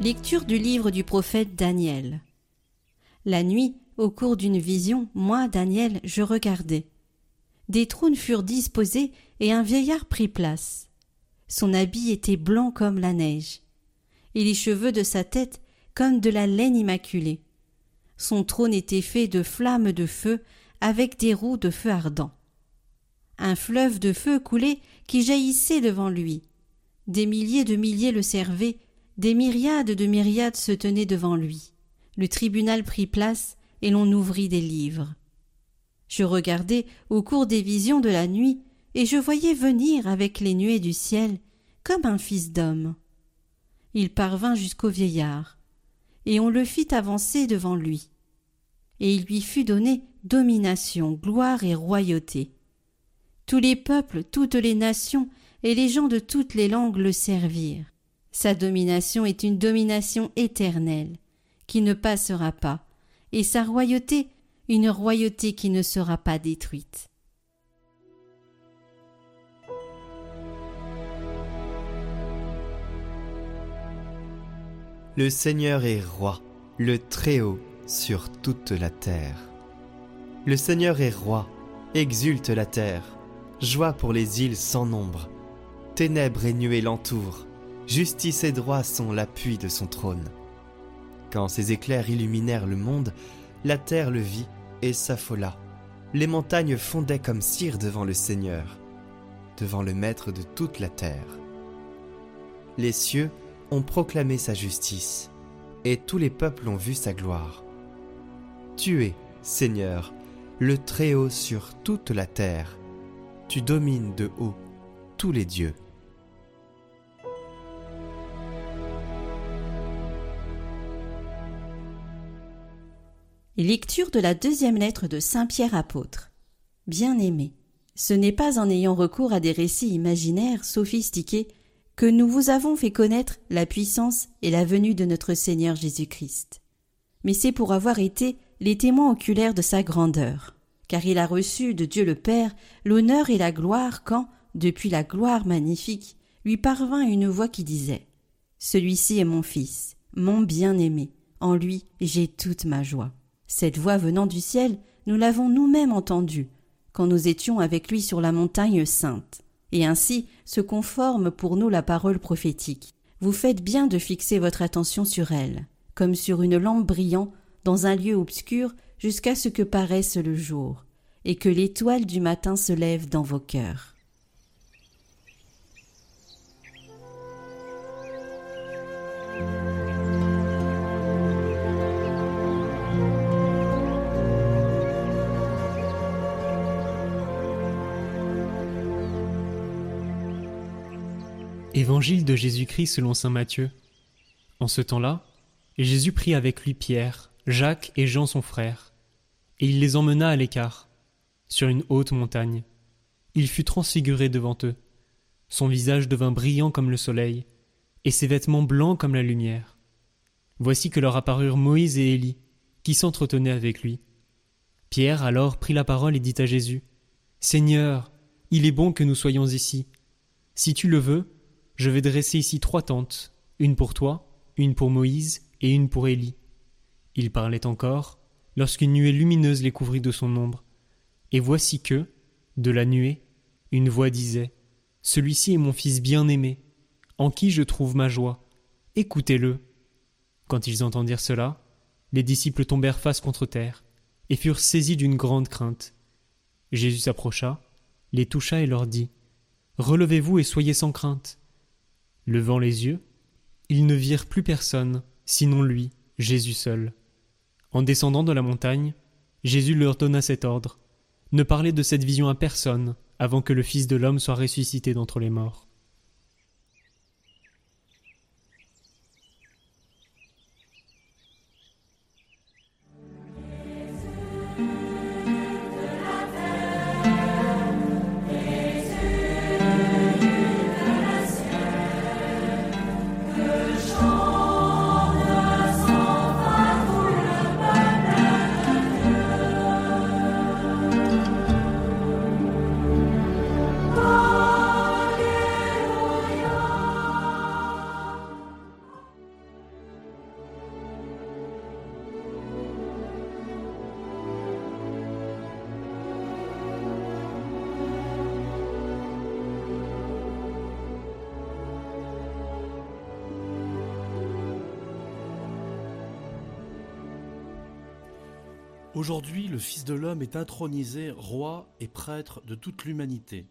Lecture du livre du prophète Daniel. La nuit, au cours d'une vision, moi, Daniel, je regardais. Des trônes furent disposés et un vieillard prit place. Son habit était blanc comme la neige, et les cheveux de sa tête comme de la laine immaculée. Son trône était fait de flammes de feu avec des roues de feu ardent. Un fleuve de feu coulait qui jaillissait devant lui. Des milliers de milliers le servaient des myriades de myriades se tenaient devant lui. Le tribunal prit place et l'on ouvrit des livres. Je regardais au cours des visions de la nuit et je voyais venir avec les nuées du ciel comme un fils d'homme. Il parvint jusqu'au vieillard et on le fit avancer devant lui. Et il lui fut donné domination, gloire et royauté. Tous les peuples, toutes les nations et les gens de toutes les langues le servirent. Sa domination est une domination éternelle, qui ne passera pas, et sa royauté une royauté qui ne sera pas détruite. Le Seigneur est roi, le Très-Haut sur toute la terre. Le Seigneur est roi, exulte la terre, joie pour les îles sans nombre. Ténèbres et nuées l'entourent, Justice et droit sont l'appui de son trône. Quand ces éclairs illuminèrent le monde, la terre le vit et s'affola. Les montagnes fondaient comme cire devant le Seigneur, devant le Maître de toute la terre. Les cieux ont proclamé sa justice, et tous les peuples ont vu sa gloire. Tu es, Seigneur, le Très-Haut sur toute la terre. Tu domines de haut tous les dieux. Lecture de la deuxième lettre de Saint Pierre apôtre. Bien-aimé, ce n'est pas en ayant recours à des récits imaginaires sophistiqués que nous vous avons fait connaître la puissance et la venue de notre Seigneur Jésus-Christ. Mais c'est pour avoir été les témoins oculaires de sa grandeur, car il a reçu de Dieu le Père l'honneur et la gloire quand, depuis la gloire magnifique, lui parvint une voix qui disait Celui-ci est mon Fils, mon bien-aimé, en lui j'ai toute ma joie. Cette voix venant du ciel, nous l'avons nous-mêmes entendue, quand nous étions avec lui sur la montagne sainte. Et ainsi se conforme pour nous la parole prophétique. Vous faites bien de fixer votre attention sur elle, comme sur une lampe brillant dans un lieu obscur jusqu'à ce que paraisse le jour, et que l'étoile du matin se lève dans vos cœurs. Évangile de Jésus-Christ selon saint Matthieu. En ce temps-là, Jésus prit avec lui Pierre, Jacques et Jean son frère, et il les emmena à l'écart, sur une haute montagne. Il fut transfiguré devant eux. Son visage devint brillant comme le soleil, et ses vêtements blancs comme la lumière. Voici que leur apparurent Moïse et Élie, qui s'entretenaient avec lui. Pierre alors prit la parole et dit à Jésus Seigneur, il est bon que nous soyons ici. Si tu le veux, je vais dresser ici trois tentes, une pour toi, une pour Moïse et une pour Élie. Il parlait encore, lorsqu'une nuée lumineuse les couvrit de son ombre. Et voici que, de la nuée, une voix disait Celui-ci est mon fils bien-aimé, en qui je trouve ma joie. Écoutez-le. Quand ils entendirent cela, les disciples tombèrent face contre terre, et furent saisis d'une grande crainte. Jésus s'approcha, les toucha et leur dit Relevez-vous et soyez sans crainte. Levant les yeux, ils ne virent plus personne, sinon lui, Jésus seul. En descendant de la montagne, Jésus leur donna cet ordre Ne parlez de cette vision à personne avant que le Fils de l'homme soit ressuscité d'entre les morts. Aujourd'hui, le Fils de l'homme est intronisé roi et prêtre de toute l'humanité.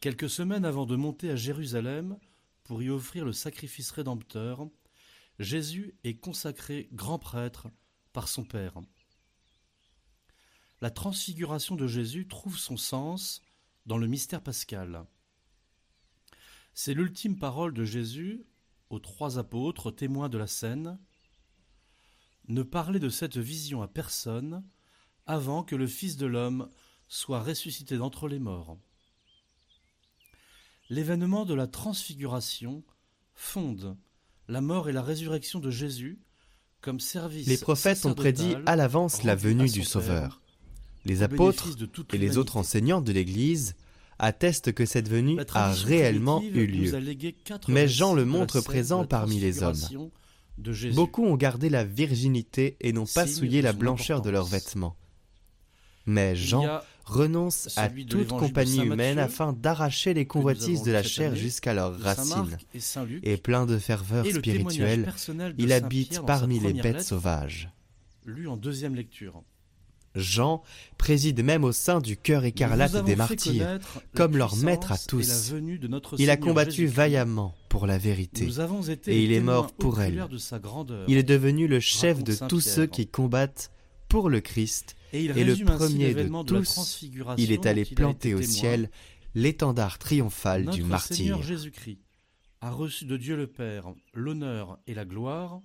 Quelques semaines avant de monter à Jérusalem pour y offrir le sacrifice rédempteur, Jésus est consacré grand prêtre par son Père. La transfiguration de Jésus trouve son sens dans le mystère pascal. C'est l'ultime parole de Jésus aux trois apôtres témoins de la scène. Ne parlez de cette vision à personne avant que le Fils de l'homme soit ressuscité d'entre les morts. L'événement de la transfiguration fonde la mort et la résurrection de Jésus comme service. Les prophètes ont prédit à l'avance la venue du Sauveur. Les apôtres et les autres enseignants de l'Église atteste que cette venue a réellement eu lieu. Mais Jean le montre présent parmi les hommes. Beaucoup ont gardé la virginité et n'ont pas souillé la blancheur de leurs vêtements. Mais Jean renonce à toute compagnie humaine afin d'arracher les convoitises de la chair jusqu'à leurs racines. Et plein de ferveur spirituelle, il habite parmi les bêtes sauvages. Lu en deuxième lecture. Jean préside même au sein du cœur écarlate des martyrs, comme leur maître à tous. Il a combattu vaillamment pour la vérité, et il est mort pour elle. Il est devenu le chef de tous ceux qui combattent pour le Christ, et, le premier de tous. il est allé planter au ciel l'étendard triomphal du martyr. Jésus-Christ a reçu de Dieu le Père l'honneur et la gloire,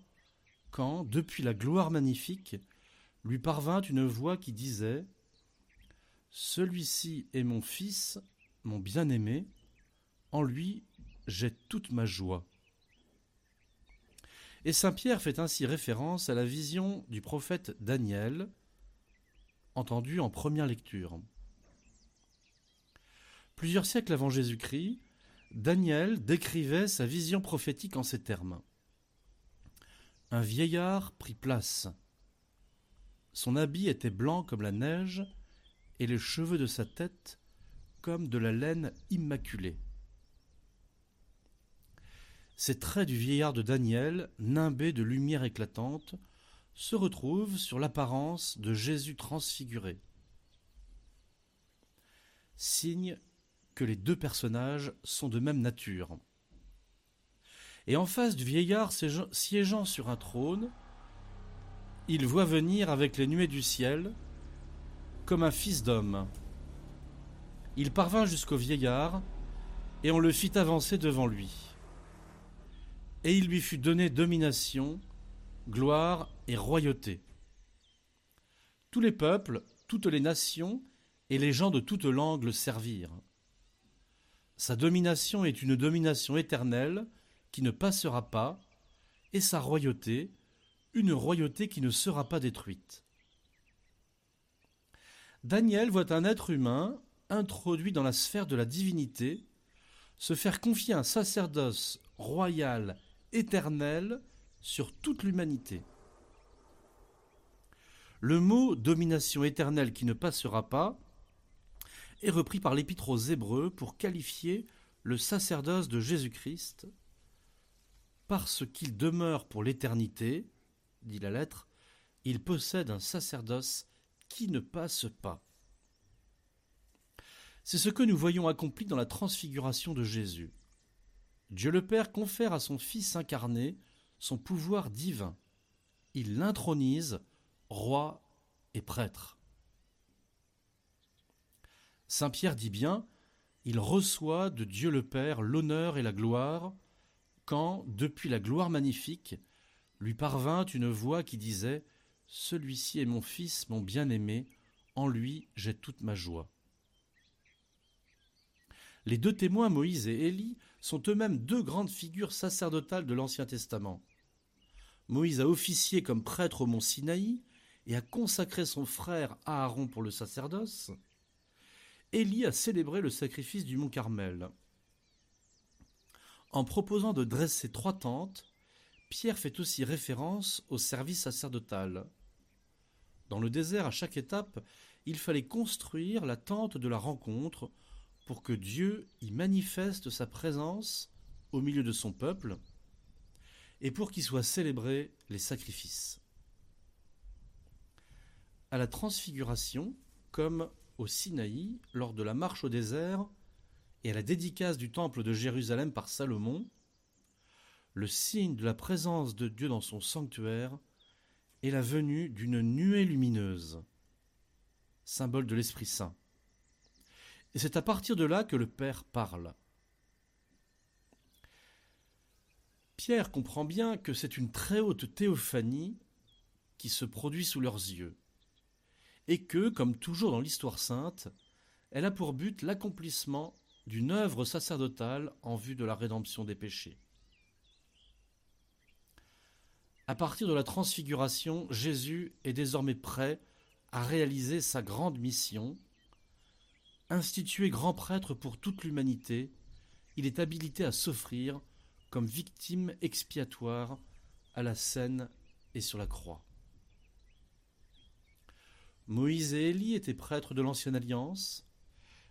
quand, depuis la gloire magnifique, lui parvint une voix qui disait Celui-ci est mon fils, mon bien-aimé, en lui j'ai toute ma joie. Et Saint Pierre fait ainsi référence à la vision du prophète Daniel, entendue en première lecture. Plusieurs siècles avant Jésus-Christ, Daniel décrivait sa vision prophétique en ces termes. Un vieillard prit place son habit était blanc comme la neige, et les cheveux de sa tête comme de la laine immaculée. Ces traits du vieillard de Daniel, nimbés de lumière éclatante, se retrouvent sur l'apparence de Jésus transfiguré. Signe que les deux personnages sont de même nature. Et en face du vieillard siégeant sur un trône, il voit venir avec les nuées du ciel comme un fils d'homme. Il parvint jusqu'au vieillard, et on le fit avancer devant lui. Et il lui fut donné domination, gloire et royauté. Tous les peuples, toutes les nations et les gens de toute langue le servirent. Sa domination est une domination éternelle qui ne passera pas, et sa royauté une royauté qui ne sera pas détruite. Daniel voit un être humain introduit dans la sphère de la divinité se faire confier un sacerdoce royal éternel sur toute l'humanité. Le mot domination éternelle qui ne passera pas est repris par l'épître aux Hébreux pour qualifier le sacerdoce de Jésus-Christ parce qu'il demeure pour l'éternité dit la lettre, il possède un sacerdoce qui ne passe pas. C'est ce que nous voyons accompli dans la transfiguration de Jésus. Dieu le Père confère à son Fils incarné son pouvoir divin. Il l'intronise roi et prêtre. Saint Pierre dit bien, il reçoit de Dieu le Père l'honneur et la gloire, quand, depuis la gloire magnifique, lui parvint une voix qui disait Celui-ci est mon fils, mon bien-aimé, en lui j'ai toute ma joie. Les deux témoins, Moïse et Élie, sont eux-mêmes deux grandes figures sacerdotales de l'Ancien Testament. Moïse a officié comme prêtre au mont Sinaï et a consacré son frère Aaron pour le sacerdoce. Élie a célébré le sacrifice du mont Carmel. En proposant de dresser trois tentes, Pierre fait aussi référence au service sacerdotal. Dans le désert, à chaque étape, il fallait construire la tente de la rencontre pour que Dieu y manifeste sa présence au milieu de son peuple et pour qu'y soient célébrés les sacrifices. à la transfiguration, comme au Sinaï, lors de la marche au désert et à la dédicace du temple de Jérusalem par Salomon, le signe de la présence de Dieu dans son sanctuaire est la venue d'une nuée lumineuse, symbole de l'Esprit Saint. Et c'est à partir de là que le Père parle. Pierre comprend bien que c'est une très haute théophanie qui se produit sous leurs yeux, et que, comme toujours dans l'histoire sainte, elle a pour but l'accomplissement d'une œuvre sacerdotale en vue de la rédemption des péchés. À partir de la transfiguration, Jésus est désormais prêt à réaliser sa grande mission. Institué grand prêtre pour toute l'humanité, il est habilité à s'offrir comme victime expiatoire à la scène et sur la croix. Moïse et Élie étaient prêtres de l'ancienne alliance.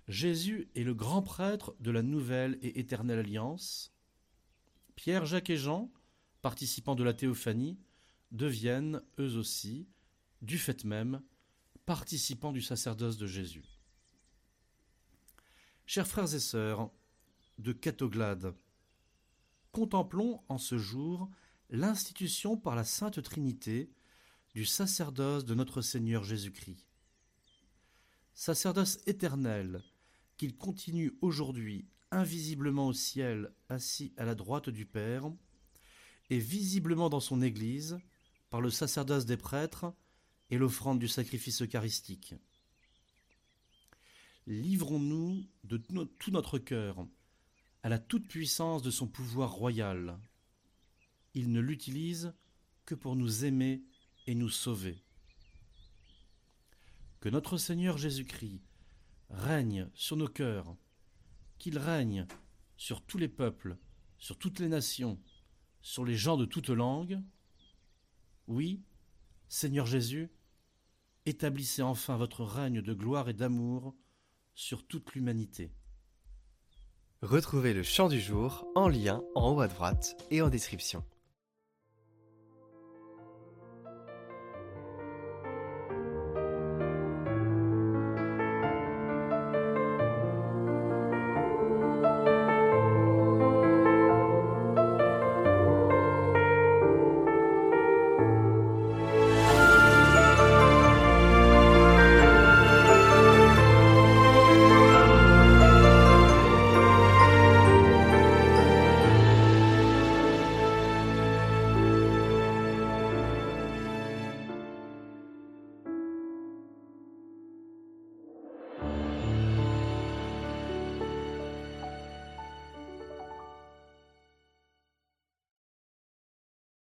Jésus est le grand prêtre de la nouvelle et éternelle alliance. Pierre, Jacques et Jean participants de la théophanie, deviennent, eux aussi, du fait même, participants du sacerdoce de Jésus. Chers frères et sœurs de Catoglade, contemplons en ce jour l'institution par la Sainte Trinité du sacerdoce de notre Seigneur Jésus-Christ. Sacerdoce éternel qu'il continue aujourd'hui invisiblement au ciel, assis à la droite du Père, et visiblement dans son Église par le sacerdoce des prêtres et l'offrande du sacrifice eucharistique. Livrons-nous de tout notre cœur à la toute-puissance de son pouvoir royal. Il ne l'utilise que pour nous aimer et nous sauver. Que notre Seigneur Jésus-Christ règne sur nos cœurs, qu'il règne sur tous les peuples, sur toutes les nations, sur les gens de toute langue. Oui, Seigneur Jésus, établissez enfin votre règne de gloire et d'amour sur toute l'humanité. Retrouvez le chant du jour en lien en haut à droite et en description.